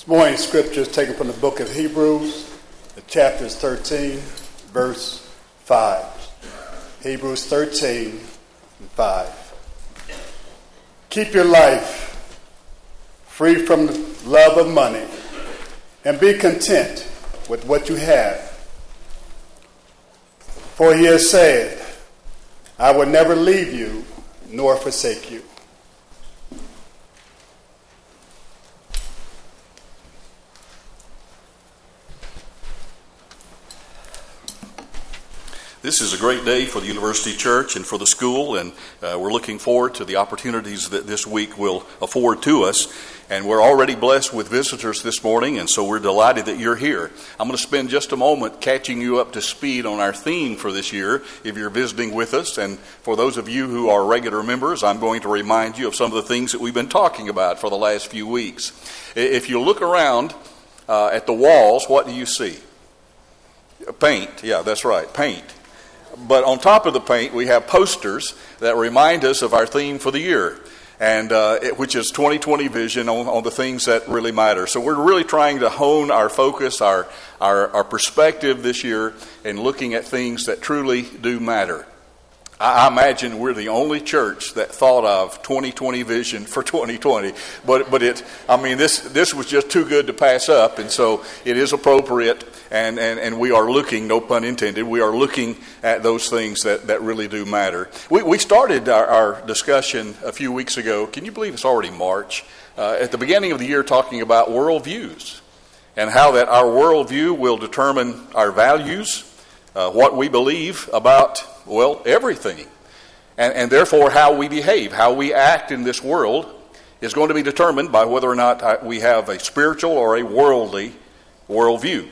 This morning's scripture is taken from the book of Hebrews, the chapter is 13, verse 5. Hebrews 13 and 5. Keep your life free from the love of money and be content with what you have. For he has said, I will never leave you nor forsake you. This is a great day for the University Church and for the school, and uh, we're looking forward to the opportunities that this week will afford to us. And we're already blessed with visitors this morning, and so we're delighted that you're here. I'm going to spend just a moment catching you up to speed on our theme for this year if you're visiting with us. And for those of you who are regular members, I'm going to remind you of some of the things that we've been talking about for the last few weeks. If you look around uh, at the walls, what do you see? Paint. Yeah, that's right, paint. But on top of the paint, we have posters that remind us of our theme for the year, and uh, it, which is 2020 vision on, on, the things that really matter. So we're really trying to hone our focus, our, our, our perspective this year, in looking at things that truly do matter. I imagine we're the only church that thought of 2020 vision for 2020. But, but it, I mean, this, this was just too good to pass up, and so it is appropriate, and, and, and we are looking, no pun intended, we are looking at those things that, that really do matter. We, we started our, our discussion a few weeks ago. Can you believe it's already March? Uh, at the beginning of the year, talking about worldviews and how that our worldview will determine our values, uh, what we believe about well, everything. And, and therefore, how we behave, how we act in this world, is going to be determined by whether or not uh, we have a spiritual or a worldly worldview.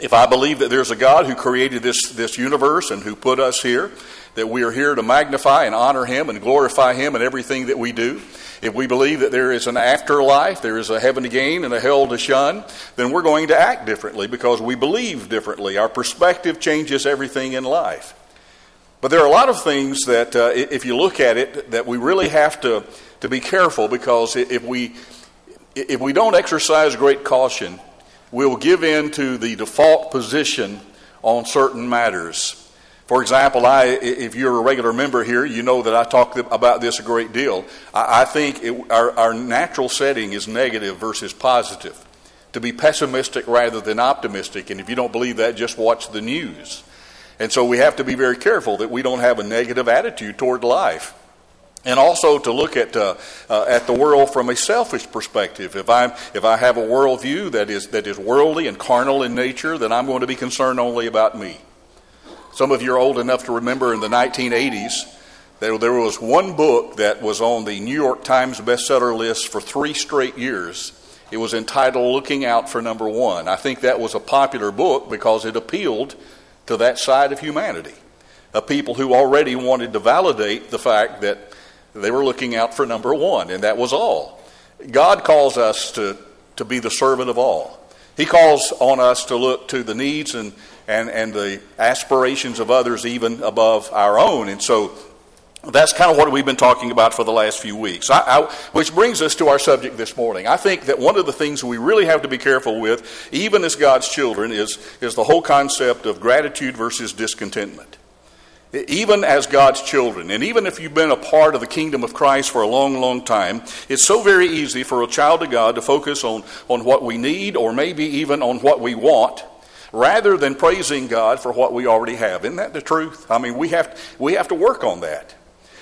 If I believe that there's a God who created this, this universe and who put us here, that we are here to magnify and honor Him and glorify Him in everything that we do, if we believe that there is an afterlife, there is a heaven to gain and a hell to shun, then we're going to act differently because we believe differently. Our perspective changes everything in life. But there are a lot of things that, uh, if you look at it, that we really have to, to be careful because if we, if we don't exercise great caution, we'll give in to the default position on certain matters. For example, I, if you're a regular member here, you know that I talk about this a great deal. I, I think it, our, our natural setting is negative versus positive. To be pessimistic rather than optimistic. And if you don't believe that, just watch the news. And so we have to be very careful that we don't have a negative attitude toward life. And also to look at, uh, uh, at the world from a selfish perspective. If, I'm, if I have a worldview that is, that is worldly and carnal in nature, then I'm going to be concerned only about me. Some of you are old enough to remember in the 1980s, there, there was one book that was on the New York Times bestseller list for three straight years. It was entitled Looking Out for Number One. I think that was a popular book because it appealed to that side of humanity, of people who already wanted to validate the fact that they were looking out for number one, and that was all. God calls us to, to be the servant of all. He calls on us to look to the needs and, and, and the aspirations of others even above our own. And so that's kind of what we've been talking about for the last few weeks. I, I, which brings us to our subject this morning. I think that one of the things we really have to be careful with, even as God's children, is, is the whole concept of gratitude versus discontentment. Even as God's children, and even if you've been a part of the kingdom of Christ for a long, long time, it's so very easy for a child of God to focus on, on what we need or maybe even on what we want rather than praising God for what we already have. Isn't that the truth? I mean, we have, we have to work on that.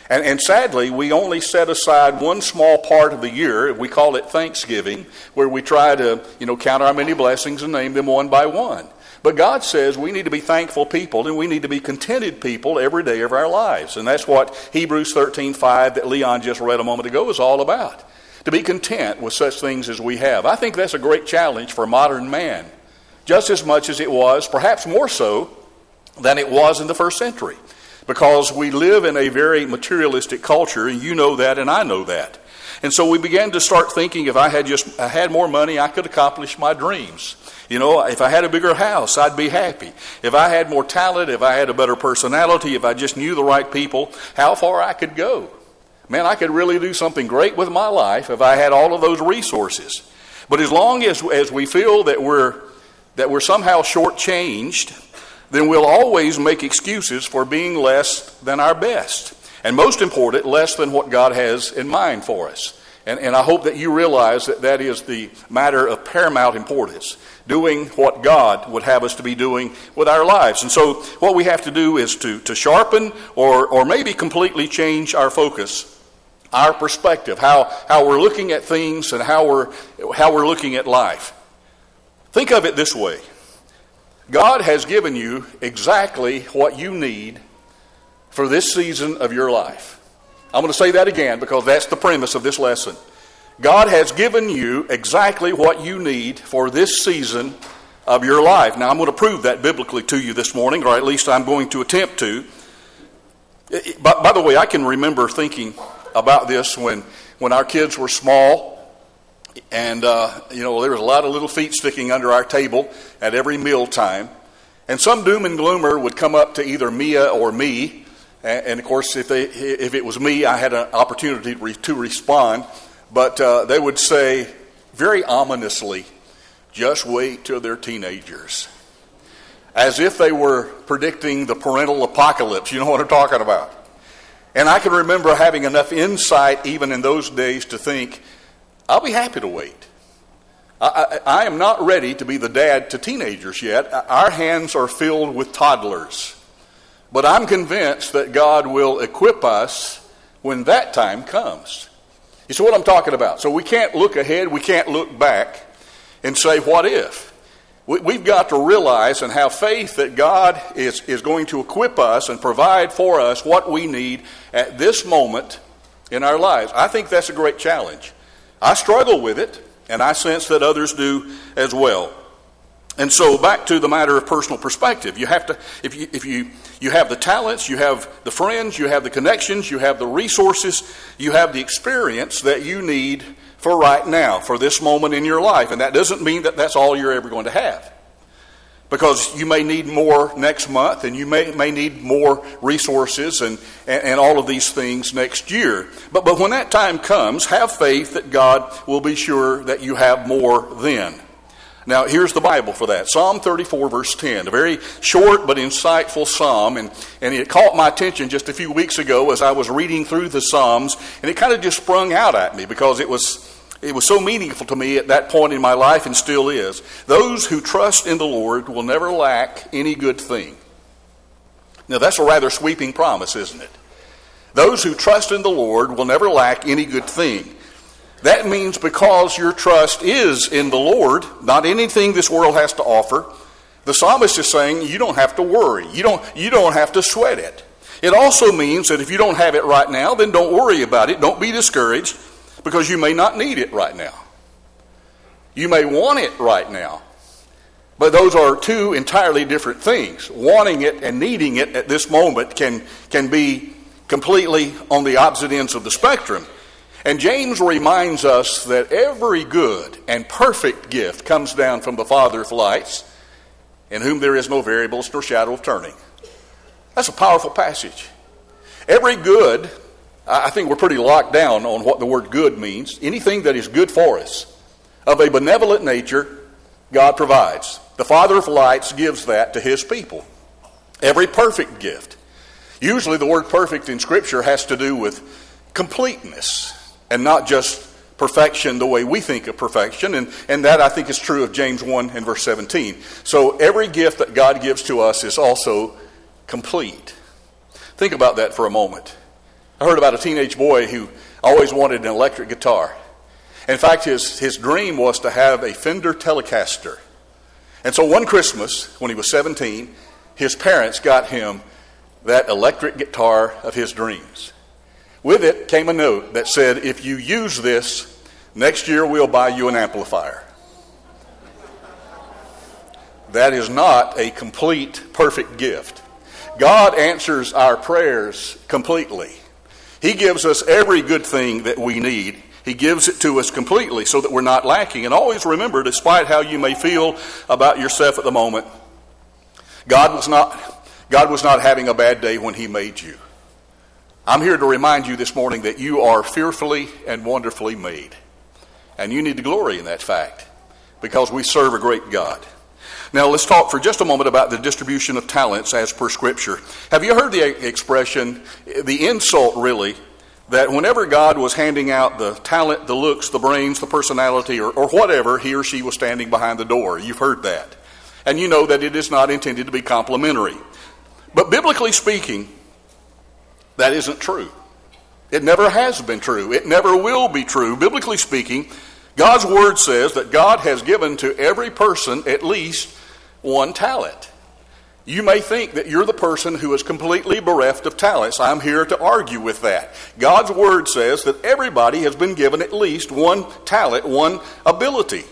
And, and, sadly, we only set aside one small part of the year. We call it Thanksgiving, where we try to, you know, count our many blessings and name them one by one. But God says we need to be thankful people and we need to be contented people every day of our lives. And that's what Hebrews 13:5 that Leon just read a moment ago is all about. To be content with such things as we have. I think that's a great challenge for modern man, just as much as it was, perhaps more so, than it was in the first century because we live in a very materialistic culture, and you know that, and I know that. And so we began to start thinking if I had just I had more money, I could accomplish my dreams. You know, if I had a bigger house, I'd be happy. If I had more talent, if I had a better personality, if I just knew the right people, how far I could go. Man, I could really do something great with my life if I had all of those resources. But as long as, as we feel that we're, that we're somehow shortchanged, then we'll always make excuses for being less than our best. And most important, less than what God has in mind for us. And, and I hope that you realize that that is the matter of paramount importance, doing what God would have us to be doing with our lives. And so, what we have to do is to, to sharpen or, or maybe completely change our focus our perspective, how, how we're looking at things and how we're, how we're looking at life. Think of it this way God has given you exactly what you need for this season of your life. I'm going to say that again because that's the premise of this lesson. God has given you exactly what you need for this season of your life. Now, I'm going to prove that biblically to you this morning, or at least I'm going to attempt to. By, by the way, I can remember thinking about this when, when our kids were small, and uh, you know there was a lot of little feet sticking under our table at every meal time, and some doom and gloomer would come up to either Mia or me and, of course, if, they, if it was me, I had an opportunity to respond. But uh, they would say very ominously, just wait till they're teenagers. As if they were predicting the parental apocalypse. You know what I'm talking about. And I can remember having enough insight, even in those days, to think, I'll be happy to wait. I, I, I am not ready to be the dad to teenagers yet. Our hands are filled with toddlers. But I'm convinced that God will equip us when that time comes. You see what I'm talking about? So we can't look ahead, we can't look back and say, what if? We've got to realize and have faith that God is, is going to equip us and provide for us what we need at this moment in our lives. I think that's a great challenge. I struggle with it, and I sense that others do as well. And so back to the matter of personal perspective. You have to, if you, if you, you have the talents, you have the friends, you have the connections, you have the resources, you have the experience that you need for right now, for this moment in your life. And that doesn't mean that that's all you're ever going to have. Because you may need more next month and you may, may need more resources and, and, and all of these things next year. But, but when that time comes, have faith that God will be sure that you have more then. Now, here's the Bible for that Psalm 34, verse 10, a very short but insightful psalm. And, and it caught my attention just a few weeks ago as I was reading through the Psalms, and it kind of just sprung out at me because it was. It was so meaningful to me at that point in my life and still is. Those who trust in the Lord will never lack any good thing. Now, that's a rather sweeping promise, isn't it? Those who trust in the Lord will never lack any good thing. That means because your trust is in the Lord, not anything this world has to offer, the psalmist is saying you don't have to worry. You don't, you don't have to sweat it. It also means that if you don't have it right now, then don't worry about it. Don't be discouraged because you may not need it right now. You may want it right now. But those are two entirely different things. Wanting it and needing it at this moment can, can be completely on the opposite ends of the spectrum. And James reminds us that every good and perfect gift comes down from the Father of lights, in whom there is no variables nor shadow of turning. That's a powerful passage. Every good, I think we're pretty locked down on what the word good means. Anything that is good for us, of a benevolent nature, God provides. The Father of lights gives that to His people. Every perfect gift. Usually, the word perfect in Scripture has to do with completeness and not just perfection the way we think of perfection. And, and that I think is true of James 1 and verse 17. So every gift that God gives to us is also complete. Think about that for a moment. I heard about a teenage boy who always wanted an electric guitar. In fact, his, his dream was to have a Fender Telecaster. And so one Christmas, when he was 17, his parents got him that electric guitar of his dreams. With it came a note that said, If you use this, next year we'll buy you an amplifier. That is not a complete, perfect gift. God answers our prayers completely. He gives us every good thing that we need. He gives it to us completely so that we're not lacking. And always remember, despite how you may feel about yourself at the moment, God was not, God was not having a bad day when He made you. I'm here to remind you this morning that you are fearfully and wonderfully made. And you need to glory in that fact because we serve a great God. Now, let's talk for just a moment about the distribution of talents as per Scripture. Have you heard the expression, the insult really, that whenever God was handing out the talent, the looks, the brains, the personality, or, or whatever, he or she was standing behind the door? You've heard that. And you know that it is not intended to be complimentary. But biblically speaking, that isn't true. It never has been true. It never will be true. Biblically speaking, God's Word says that God has given to every person at least one talent. You may think that you're the person who is completely bereft of talents. I'm here to argue with that. God's Word says that everybody has been given at least one talent, one ability.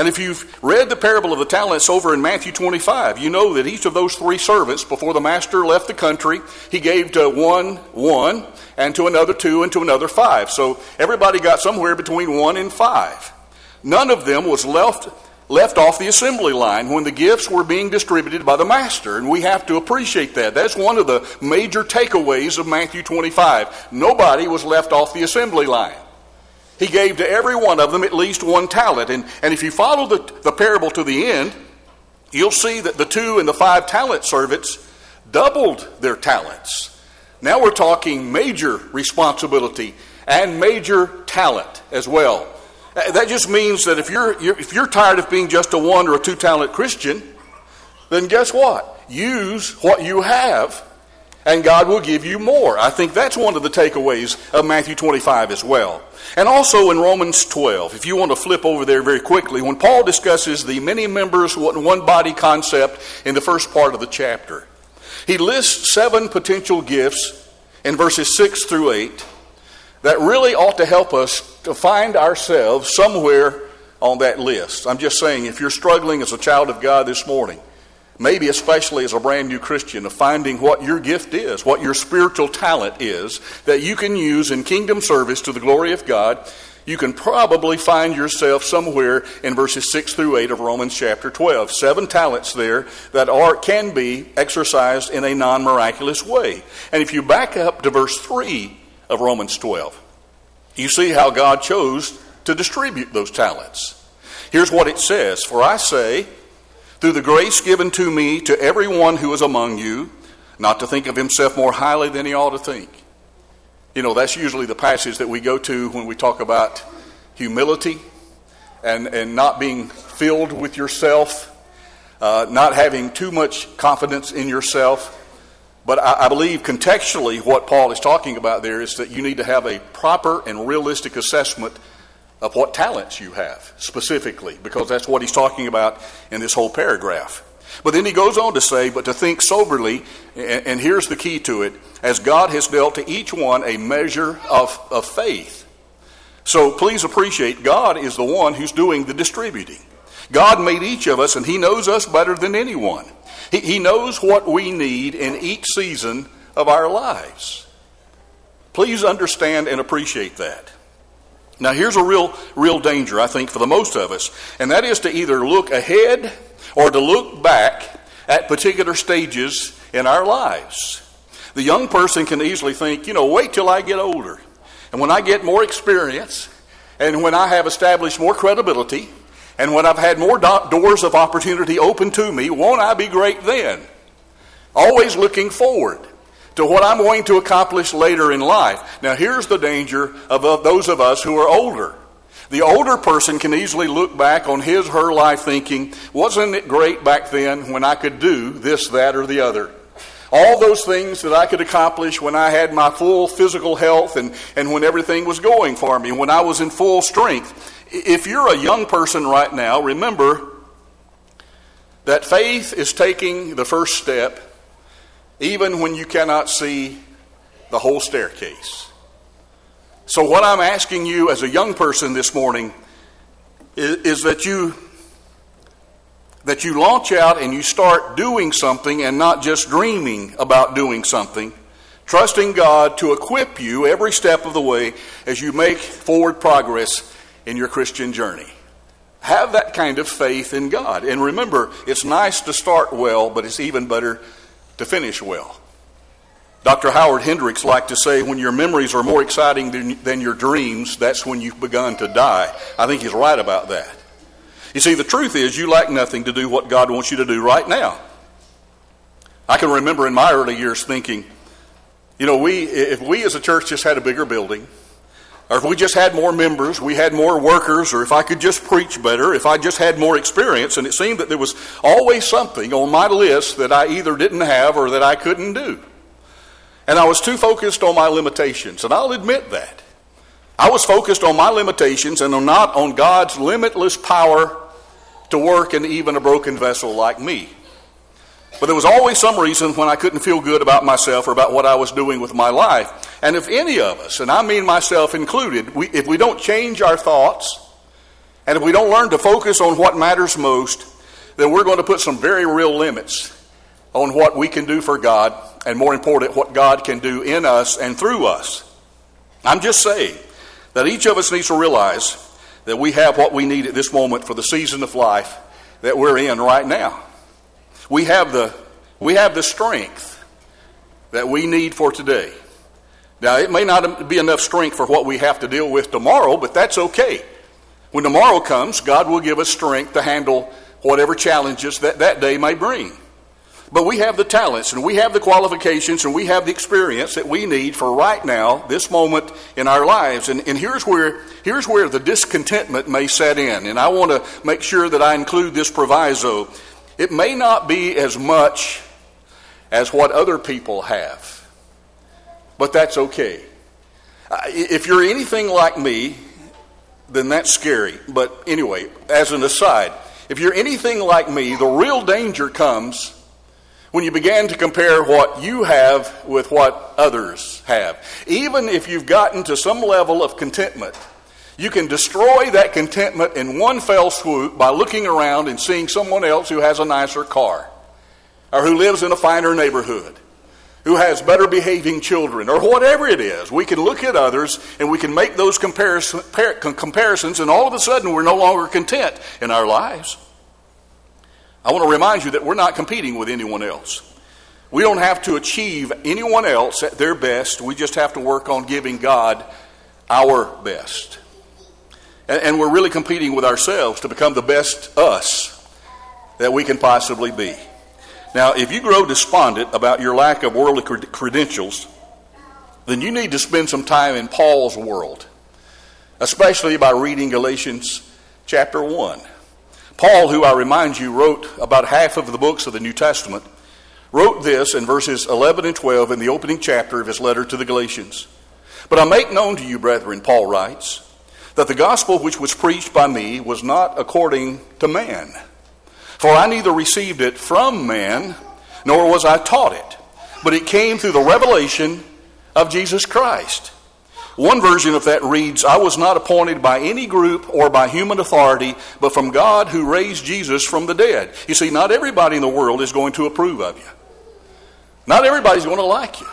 And if you've read the parable of the talents over in Matthew 25, you know that each of those three servants, before the master left the country, he gave to one one, and to another two, and to another five. So everybody got somewhere between one and five. None of them was left left off the assembly line when the gifts were being distributed by the master, and we have to appreciate that. That's one of the major takeaways of Matthew 25. Nobody was left off the assembly line. He gave to every one of them at least one talent. And, and if you follow the, the parable to the end, you'll see that the two and the five talent servants doubled their talents. Now we're talking major responsibility and major talent as well. That just means that if you're, you're, if you're tired of being just a one or a two talent Christian, then guess what? Use what you have and God will give you more. I think that's one of the takeaways of Matthew 25 as well. And also in Romans 12, if you want to flip over there very quickly, when Paul discusses the many members, one body concept in the first part of the chapter, he lists seven potential gifts in verses 6 through 8 that really ought to help us to find ourselves somewhere on that list. I'm just saying, if you're struggling as a child of God this morning, maybe especially as a brand new Christian, of finding what your gift is, what your spiritual talent is that you can use in kingdom service to the glory of God, you can probably find yourself somewhere in verses 6 through 8 of Romans chapter 12. Seven talents there that are can be exercised in a non-miraculous way. And if you back up to verse 3 of Romans 12, you see how God chose to distribute those talents. Here's what it says, "For I say, through the grace given to me to everyone who is among you, not to think of himself more highly than he ought to think. You know, that's usually the passage that we go to when we talk about humility and, and not being filled with yourself, uh, not having too much confidence in yourself. But I, I believe contextually what Paul is talking about there is that you need to have a proper and realistic assessment of what talents you have specifically, because that's what he's talking about in this whole paragraph. But then he goes on to say, but to think soberly, and, here's the key to it, as God has dealt to each one a measure of, of faith. So please appreciate God is the one who's doing the distributing. God made each of us, and He knows us better than anyone. He, he knows what we need in each season of our lives. Please understand and appreciate that. Now, here's a real, real danger, I think, for the most of us, and that is to either look ahead or to look back at particular stages in our lives. The young person can easily think, you know, wait till I get older. And when I get more experience, and when I have established more credibility, and when I've had more do- doors of opportunity open to me, won't I be great then? Always looking forward to what I'm going to accomplish later in life. Now, here's the danger of those of us who are older. The older person can easily look back on his her life thinking, wasn't it great back then when I could do this, that, or the other? All those things that I could accomplish when I had my full physical health and, and when everything was going for me, when I was in full strength. If you're a young person right now, remember that faith is taking the first step even when you cannot see the whole staircase. So, what I'm asking you as a young person this morning is, is, that you that you launch out and you start doing something and not just dreaming about doing something, trusting God to equip you every step of the way as you make forward progress in your Christian journey. Have that kind of faith in God. And remember, it's nice to start well, but it's even better to finish well. Dr. Howard Hendricks liked to say, when your memories are more exciting than, than your dreams, that's when you've begun to die. I think he's right about that. You see, the truth is, you lack nothing to do what God wants you to do right now. I can remember in my early years thinking, you know, we, if we as a church just had a bigger building, or if we just had more members, we had more workers, or if I could just preach better, if I just had more experience, and it seemed that there was always something on my list that I either didn't have or that I couldn't do. And I was too focused on my limitations, and I'll admit that. I was focused on my limitations and not on God's limitless power to work in even a broken vessel like me. But there was always some reason when I couldn't feel good about myself or about what I was doing with my life. And if any of us, and I mean myself included, we, if we don't change our thoughts, and if we don't learn to focus on what matters most, then we're going to put some very real limits on what we can do for God, and more important, what God can do in us and through us. I'm just saying that each of us needs to realize that we have what we need at this moment for the season of life that we're in right now we have the, we have the strength that we need for today. Now, it may not be enough strength for what we have to deal with tomorrow, but that's okay. When tomorrow comes, God will give us strength to handle whatever challenges that that day may bring. But we have the talents and we have the qualifications and we have the experience that we need for right now, this moment in our lives. And, and here's, where, here's where the discontentment may set in. And I want to make sure that I include this proviso it may not be as much as what other people have, but that's okay. If you're anything like me, then that's scary. But anyway, as an aside, if you're anything like me, the real danger comes when you begin to compare what you have with what others have. Even if you've gotten to some level of contentment, you can destroy that contentment in one fell swoop by looking around and seeing someone else who has a nicer car, or who lives in a finer neighborhood, who has better behaving children, or whatever it is. We can look at others and we can make those comparisons, and all of a sudden we're no longer content in our lives. I want to remind you that we're not competing with anyone else. We don't have to achieve anyone else at their best. We just have to work on giving God our best. And we're really competing with ourselves to become the best us that we can possibly be. Now, if you grow despondent about your lack of worldly credentials, then you need to spend some time in Paul's world, especially by reading Galatians chapter 1. Paul, who I remind you wrote about half of the books of the New Testament, wrote this in verses 11 and 12 in the opening chapter of his letter to the Galatians. But I make known to you, brethren, Paul writes, that the gospel which was preached by me was not according to man. For I neither received it from man, nor was I taught it, but it came through the revelation of Jesus Christ. One version of that reads, I was not appointed by any group or by human authority, but from God who raised Jesus from the dead. You see, not everybody in the world is going to approve of you. Not everybody's going to like you.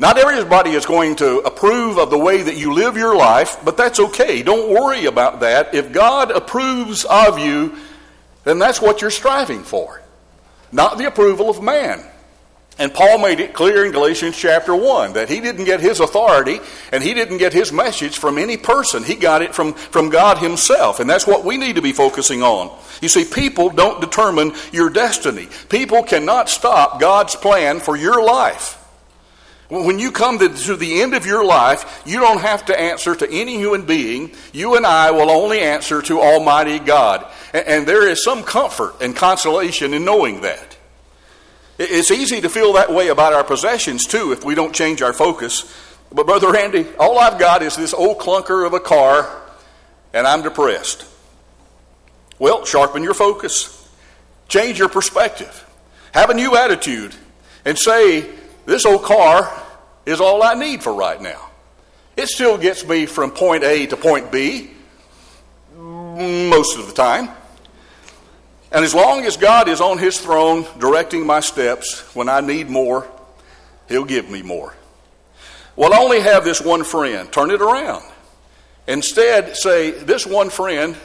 Not everybody is going to approve of the way that you live your life, but that's okay. Don't worry about that. If God approves of you, then that's what you're striving for, not the approval of man. And Paul made it clear in Galatians chapter 1 that he didn't get his authority and he didn't get his message from any person. He got it from, from God himself. And that's what we need to be focusing on. You see, people don't determine your destiny, people cannot stop God's plan for your life. When you come to, the end of your life, you don't have to answer to any human being. You and I will only answer to Almighty God. And, there is some comfort and consolation in knowing that. It's easy to feel that way about our possessions, too, if we don't change our focus. But, Brother Randy, all I've got is this old clunker of a car, and I'm depressed. Well, sharpen your focus, change your perspective, have a new attitude, and say, this old car is all I need for right now. It still gets me from point A to point B most of the time. And as long as God is on his throne directing my steps when I need more, he'll give me more. Well, I only have this one friend. Turn it around. Instead, say, This one friend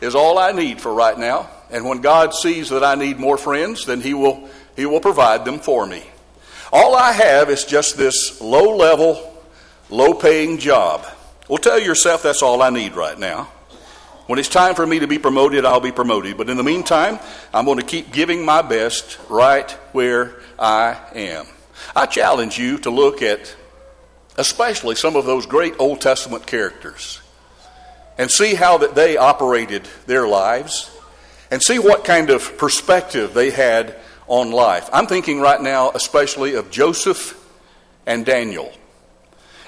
is all I need for right now. And when God sees that I need more friends, then he will, he will provide them for me. All I have is just this low level, low paying job. Well, tell yourself that's all I need right now. When it's time for me to be promoted, I'll be promoted. But in the meantime, I'm going to keep giving my best right where I am. I challenge you to look at especially some of those great Old Testament characters and see how that they operated their lives and see what kind of perspective they had on life. I'm thinking right now especially of Joseph and Daniel.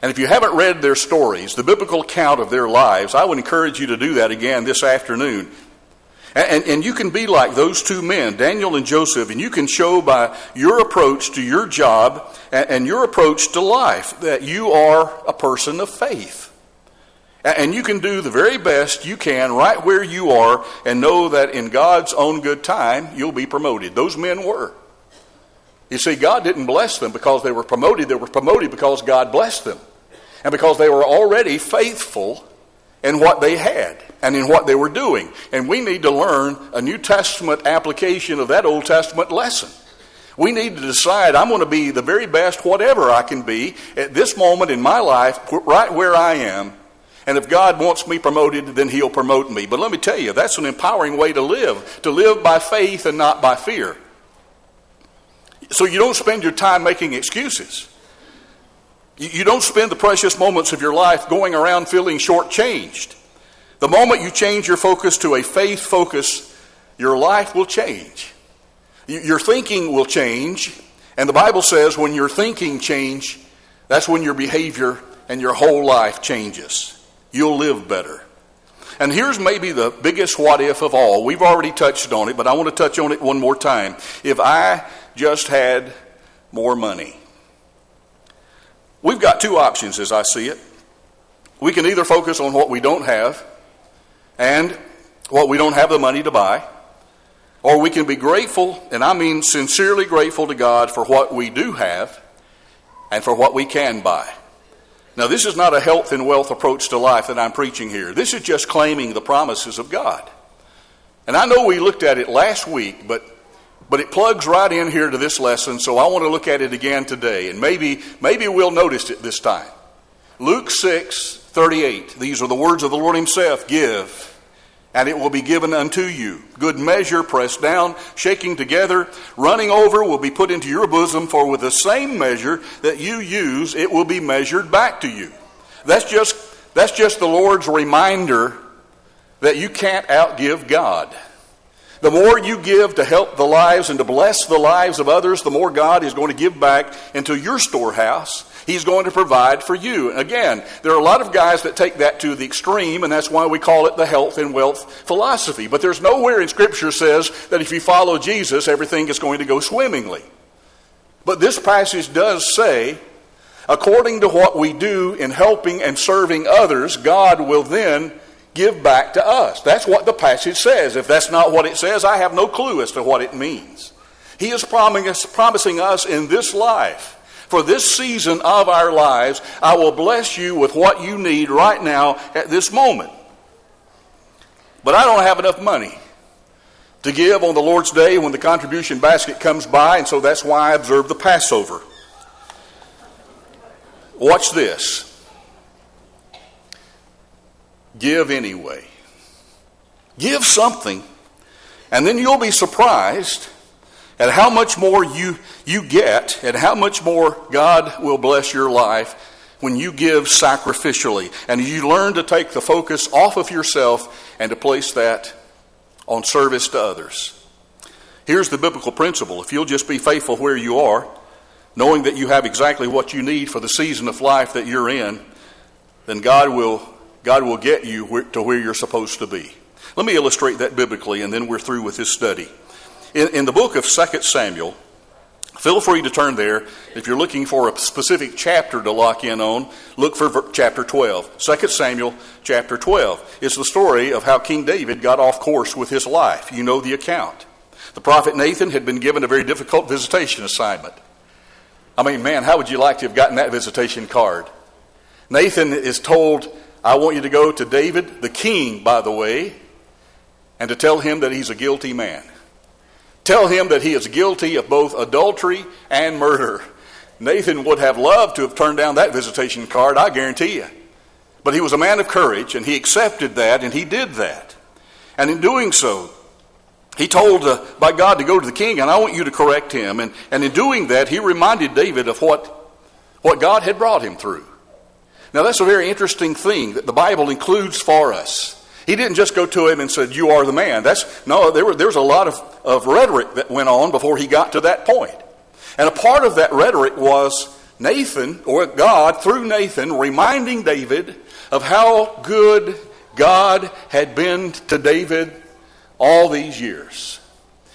And if you haven't read their stories, the biblical account of their lives, I would encourage you to do that again this afternoon. And, and, and, you can be like those two men, Daniel and Joseph, and you can show by your approach to your job and, and your approach to life that you are a person of faith. And you can do the very best you can right where you are and know that in God's own good time, you'll be promoted. Those men were. You see, God didn't bless them because they were promoted, they were promoted because God blessed them. And because they were already faithful in what they had and in what they were doing. And we need to learn a New Testament application of that Old Testament lesson. We need to decide I'm going to be the very best, whatever I can be, at this moment in my life, right where I am, and if God wants me promoted, then He'll promote me. But let me tell you, that's an empowering way to live, to live by faith and not by fear. So you don't spend your time making excuses. You don't spend the precious moments of your life going around feeling shortchanged. The moment you change your focus to a faith focus, your life will change. Your thinking will change. And the Bible says when your thinking change, that's when your behavior and your whole life changes you'll live better. And here's maybe the biggest what if of all. We've already touched on it, but I want to touch on it one more time. If I just had more money, we've got two options as I see it. We can either focus on what we don't have and what we don't have the money to buy, or we can be grateful, and I mean sincerely grateful to God for what we do have and for what we can buy. Now, this is not a health and wealth approach to life that I'm preaching here. This is just claiming the promises of God. And I know we looked at it last week, but, but it plugs right in here to this lesson, so I want to look at it again today. And maybe, maybe we'll notice it this time. Luke 6 38. These are the words of the Lord Himself Give and it will be given unto you. Good measure, pressed down, shaking together, running over, will be put into your bosom, for with the same measure that you use, it will be measured back to you. That's just, that's just the Lord's reminder that you can't outgive God. The more you give to help the lives and to bless the lives of others, the more God is going to give back into your storehouse He's going to provide for you. Again, there are a lot of guys that take that to the extreme, and that's why we call it the health and wealth philosophy. But there's nowhere in Scripture says that if you follow Jesus, everything is going to go swimmingly. But this passage does say, according to what we do in helping and serving others, God will then give back to us. That's what the passage says. If that's not what it says, I have no clue as to what it means. He is promising us in this life for this season of our lives, I will bless you with what you need right now at this moment. But I don't have enough money to give on the Lord's Day when the contribution basket comes by, and so that's why I observe the Passover. Watch this. Give anyway. Give something, and then you'll be surprised at how much more you, you get and how much more God will bless your life when you give sacrificially and you learn to take the focus off of yourself and to place that on service to others. Here's the biblical principle if you'll just be faithful where you are, knowing that you have exactly what you need for the season of life that you're in, then God will, God will get you to where you're supposed to be. Let me illustrate that biblically, and then we're through with this study. In, in the book of 2 Samuel, feel free to turn there. If you're looking for a specific chapter to lock in on, look for chapter 12. 2 Samuel chapter 12 is the story of how King David got off course with his life. You know the account. The prophet Nathan had been given a very difficult visitation assignment. I mean, man, how would you like to have gotten that visitation card? Nathan is told, I want you to go to David, the king, by the way, and to tell him that he's a guilty man. Tell him that he is guilty of both adultery and murder. Nathan would have loved to have turned down that visitation card, I guarantee you. But he was a man of courage, and he accepted that, and he did that. And in doing so, he told uh, by God to go to the king, and I want you to correct him. And, and in doing that, he reminded David of what, what God had brought him through. Now, that's a very interesting thing that the Bible includes for us. He didn't just go to him and said, You are the man. That's, no, there, were, was a lot of, of rhetoric that went on before he got to that point. And a part of that rhetoric was Nathan, or God, through Nathan, reminding David of how good God had been to David all these years.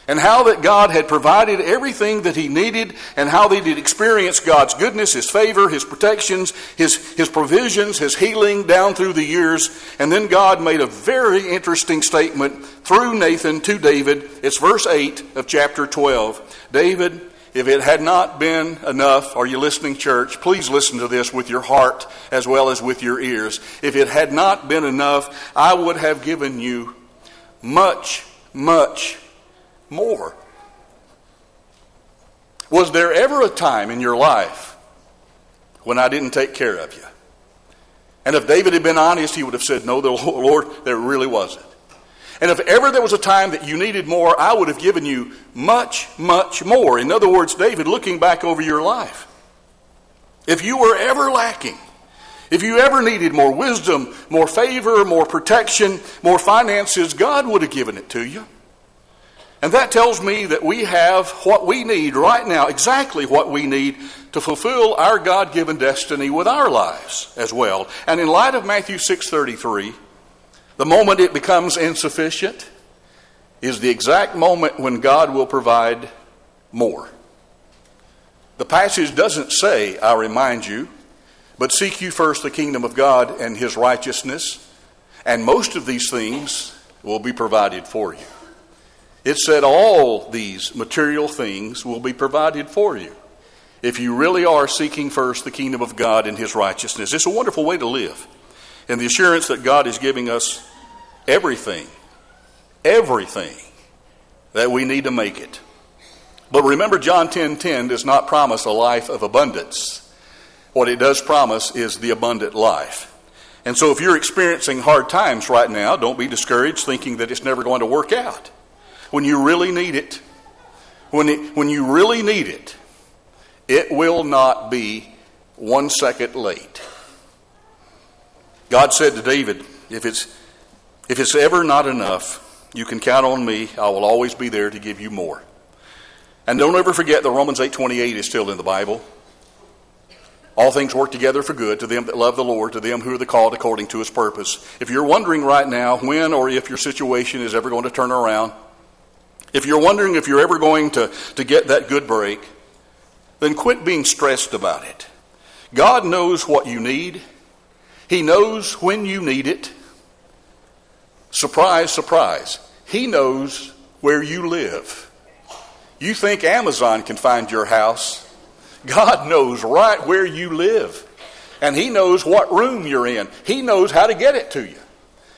And how that God had provided everything that he needed, and how they did experience God's goodness, his favor, his protections, his, his provisions, his healing down through the years. And then God made a very interesting statement through Nathan to David. It's verse 8 of chapter 12. David, if it had not been enough, are you listening, church? Please listen to this with your heart as well as with your ears. If it had not been enough, I would have given you much, much more. Was there ever a time in your life when I didn't take care of you? And if David had been honest, he would have said, No, the Lord, there really wasn't. And if ever there was a time that you needed more, I would have given you much, much more. In other words, David, looking back over your life, if you were ever lacking, if you ever needed more wisdom, more favor, more protection, more finances, God would have given it to you. And that tells me that we have what we need right now, exactly what we need to fulfill our God-given destiny with our lives as well. And in light of Matthew 6:33, the moment it becomes insufficient is the exact moment when God will provide more. The passage doesn't say, I remind you, but seek you first the kingdom of God and his righteousness, and most of these things will be provided for you. It said all these material things will be provided for you if you really are seeking first the kingdom of God and his righteousness. It's a wonderful way to live and the assurance that God is giving us everything, everything that we need to make it. But remember, John 10 10 does not promise a life of abundance. What it does promise is the abundant life. And so, if you're experiencing hard times right now, don't be discouraged thinking that it's never going to work out. When you really need it, when, it, when you really need it, it will not be one second late. God said to David, if it's, if it's ever not enough, you can count on me. I will always be there to give you more. And don't ever forget that Romans 8:28 is still in the Bible. All things work together for good to them that love the Lord, to them who are the called according to his purpose. If you're wondering right now when or if your situation is ever going to turn around, if you're wondering if you're ever going to, to get that good break, then quit being stressed about it. God knows what you need. He knows when you need it. Surprise, surprise. He knows where you live. You think Amazon can find your house. God knows right where you live. And He knows what room you're in. He knows how to get it to you.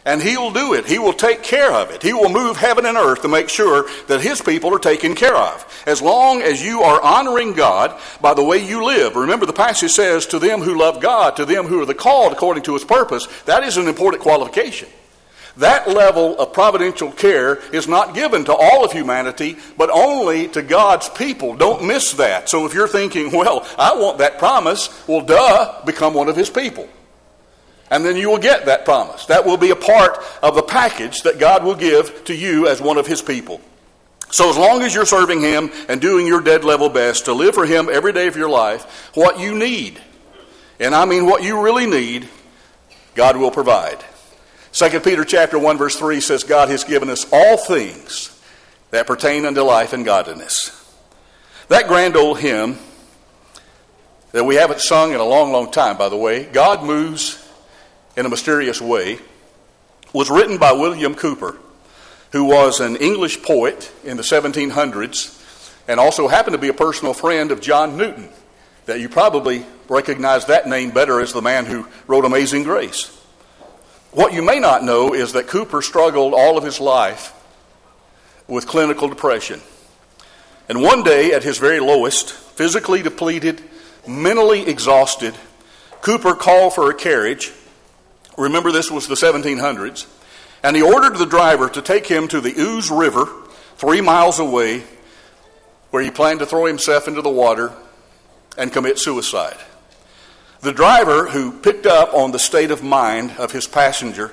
And He'll do it. He will take care of it. He will move heaven and earth to make sure that His people are taken care of. As long as you are honoring God by the way you live. Remember, the passage says, To them who love God, to them who are the called according to His purpose, that is an important qualification. That level of providential care is not given to all of humanity, but only to God's people. Don't miss that. So if you're thinking, well, I want that promise, well, duh, become one of His people. And then you will get that promise. That will be a part of the package that God will give to you as one of His people. So, as long as you're serving Him and doing your dead level best to live for Him every day of your life, what you need, and I mean what you really need, God will provide. 2 Peter chapter 1 verse 3 says God has given us all things that pertain unto life and godliness. That grand old hymn that we haven't sung in a long, long time, by the way, God moves in a mysterious way, was written by William Cowper, who was an English poet in the 1700s and also happened to be a personal friend of John Newton. That you probably recognize that name better as the man who wrote Amazing Grace. What you may not know is that Cowper struggled all of his life with clinical depression. And one day, at his very lowest, physically depleted, mentally exhausted, Cowper called for a carriage. Remember, this was the 1700s. And he ordered the driver to take him to the Ouse River, three miles away, where he planned to throw himself into the water and commit suicide. The driver, who picked up on the state of mind of his passenger,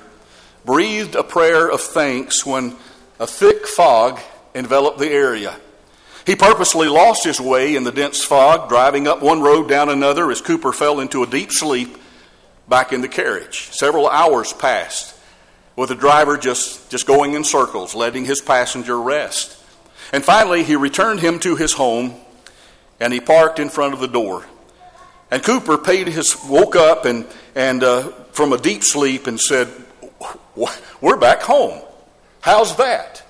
breathed a prayer of thanks when a thick fog enveloped the area. He purposely lost his way in the dense fog, driving up one road down another as Cowper fell into a deep sleep back in the carriage. Several hours passed with the driver just, just going in circles, letting his passenger rest. And finally, he returned him to his home and he parked in front of the door. And Cowper paid his, woke up and, and uh, from a deep sleep and said, We're back home. How's that?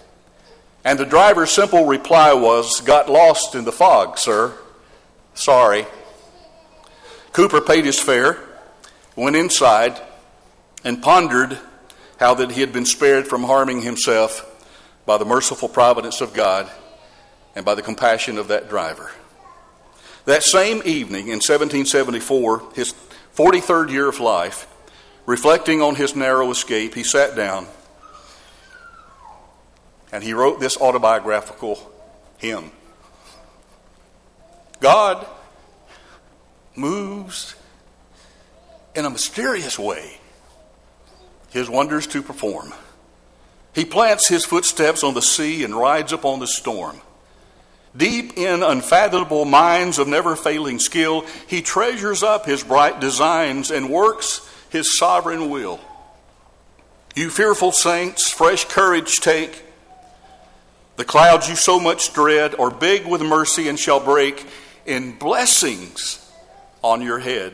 And the driver's simple reply was, Got lost in the fog, sir. Sorry. Cowper paid his fare, went inside, and pondered how that he had been spared from harming himself by the merciful providence of God and by the compassion of that driver. That same evening in 1774, his 43rd year of life, reflecting on his narrow escape, he sat down and he wrote this autobiographical hymn. God moves in a mysterious way his wonders to perform. He plants his footsteps on the sea and rides upon the storm. Deep in unfathomable mines of never failing skill, he treasures up his bright designs and works his sovereign will. You fearful saints, fresh courage take. The clouds you so much dread are big with mercy and shall break in blessings on your head.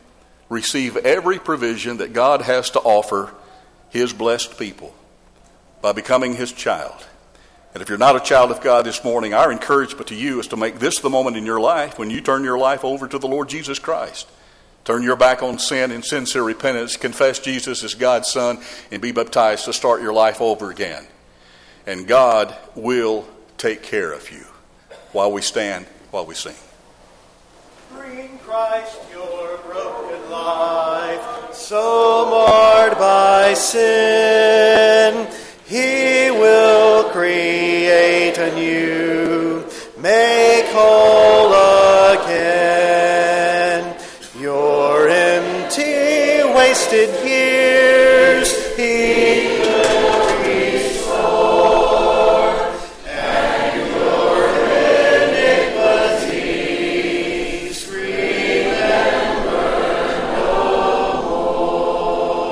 receive every provision that God has to offer his blessed people by becoming his child. And if you're not a child of God this morning, our encouragement to you is to make this the moment in your life when you turn your life over to the Lord Jesus Christ. Turn your back on sin in sincere repentance, confess Jesus as God's Son, and be baptized to start your life over again. And God will take care of you while we stand, while we sing. Bring Christ your broken life, so marred by sin, he will create anew, make whole again. Your empty, wasted